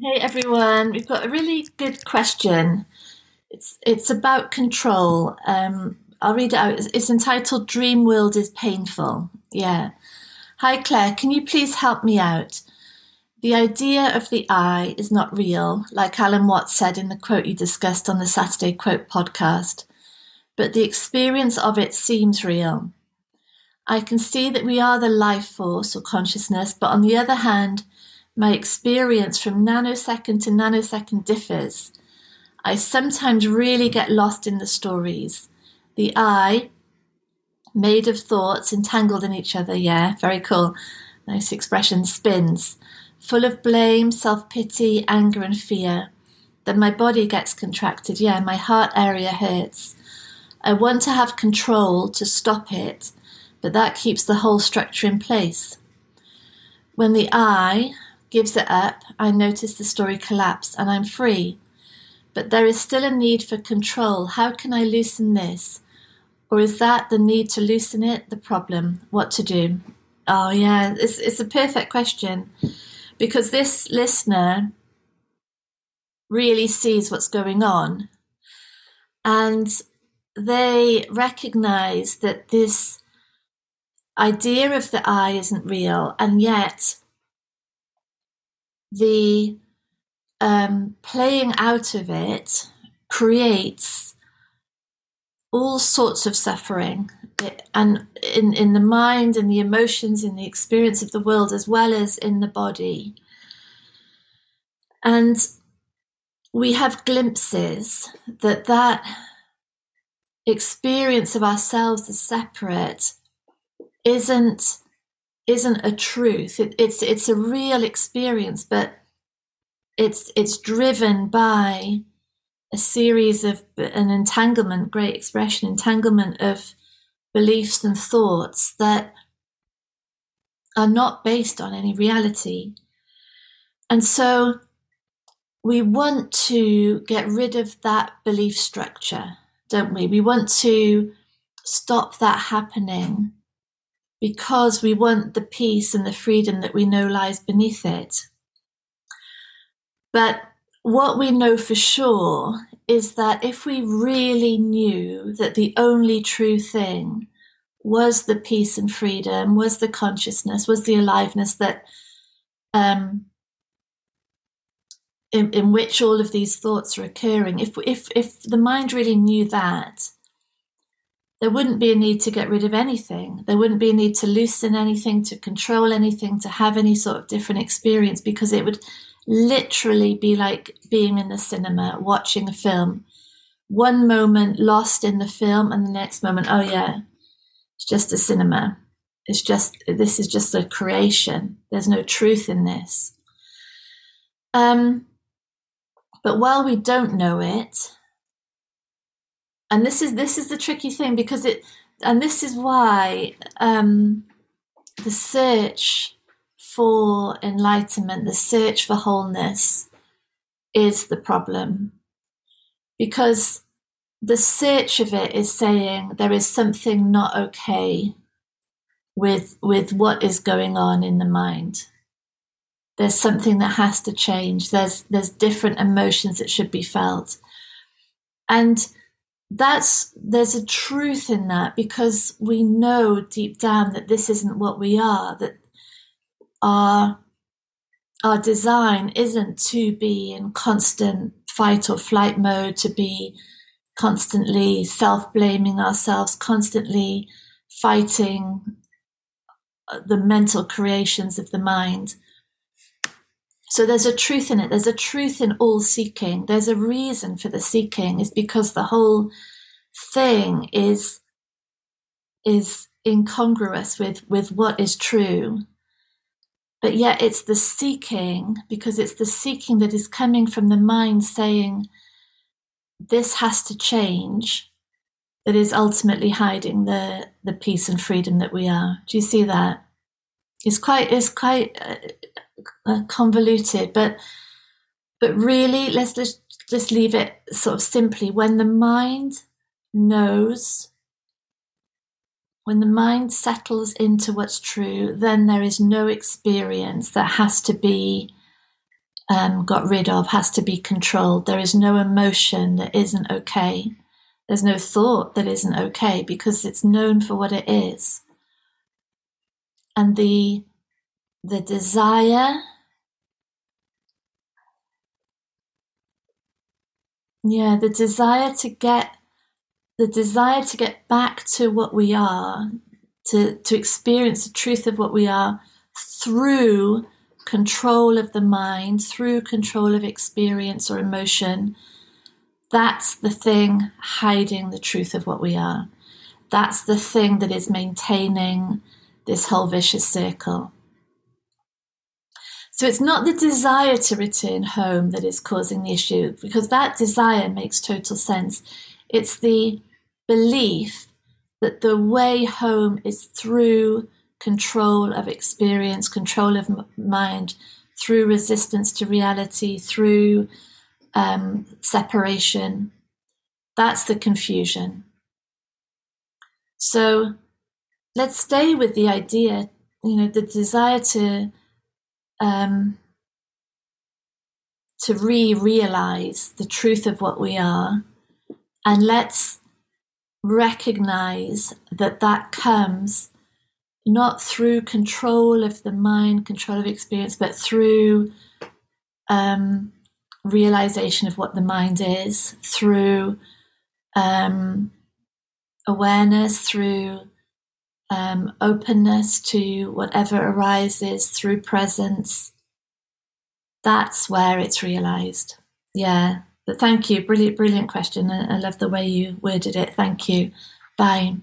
Hey everyone, we've got a really good question. It's it's about control. Um, I'll read it out. It's entitled "Dream World is Painful." Yeah. Hi Claire, can you please help me out? The idea of the I is not real, like Alan Watts said in the quote you discussed on the Saturday Quote podcast, but the experience of it seems real. I can see that we are the life force or consciousness, but on the other hand, my experience from nanosecond to nanosecond differs. I sometimes really get lost in the stories. The I, made of thoughts entangled in each other, yeah, very cool. Nice expression, spins, full of blame, self pity, anger, and fear. Then my body gets contracted, yeah, my heart area hurts. I want to have control to stop it, but that keeps the whole structure in place. When the I, gives it up, I notice the story collapse and I'm free. But there is still a need for control. How can I loosen this? Or is that the need to loosen it the problem? What to do? Oh, yeah, it's, it's a perfect question because this listener really sees what's going on and they recognize that this idea of the I isn't real, and yet the um, playing out of it creates all sorts of suffering and in, in the mind in the emotions in the experience of the world as well as in the body. And we have glimpses that that experience of ourselves as separate isn't isn't a truth. It, it's it's a real experience, but it's it's driven by a series of an entanglement, great expression, entanglement of beliefs and thoughts that are not based on any reality. And so we want to get rid of that belief structure, don't we? We want to stop that happening because we want the peace and the freedom that we know lies beneath it. But what we know for sure is that if we really knew that the only true thing was the peace and freedom, was the consciousness, was the aliveness that um, in, in which all of these thoughts are occurring, if if if the mind really knew that, there wouldn't be a need to get rid of anything. There wouldn't be a need to loosen anything, to control anything, to have any sort of different experience because it would literally be like being in the cinema, watching a film. One moment lost in the film, and the next moment, oh yeah, it's just a cinema. It's just, this is just a creation. There's no truth in this. Um, but while we don't know it, and this is this is the tricky thing because it and this is why um, the search for enlightenment the search for wholeness is the problem. Because the search of it is saying there is something not okay with with what is going on in the mind. There's something that has to change. There's there's different emotions that should be felt. And that's there's a truth in that because we know deep down that this isn't what we are that our our design isn't to be in constant fight or flight mode to be constantly self-blaming ourselves constantly fighting the mental creations of the mind so there's a truth in it. There's a truth in all seeking. There's a reason for the seeking is because the whole thing is is incongruous with with what is true. But yet it's the seeking because it's the seeking that is coming from the mind saying this has to change that is ultimately hiding the the peace and freedom that we are. Do you see that? It's quite it's quite uh, uh, convoluted, but but really, let's just just leave it sort of simply. When the mind knows, when the mind settles into what's true, then there is no experience that has to be um, got rid of, has to be controlled. There is no emotion that isn't okay. There's no thought that isn't okay because it's known for what it is. And the the desire yeah the desire to get the desire to get back to what we are to to experience the truth of what we are through control of the mind through control of experience or emotion that's the thing hiding the truth of what we are. That's the thing that is maintaining this whole vicious circle so it's not the desire to return home that is causing the issue, because that desire makes total sense. It's the belief that the way home is through control of experience, control of mind, through resistance to reality, through um, separation. That's the confusion. So let's stay with the idea, you know, the desire to um, to re realize the truth of what we are. And let's recognize that that comes not through control of the mind, control of experience, but through um, realization of what the mind is, through um, awareness, through um, openness to whatever arises through presence, that's where it's realized. Yeah. But thank you. Brilliant, brilliant question. I, I love the way you worded it. Thank you. Bye.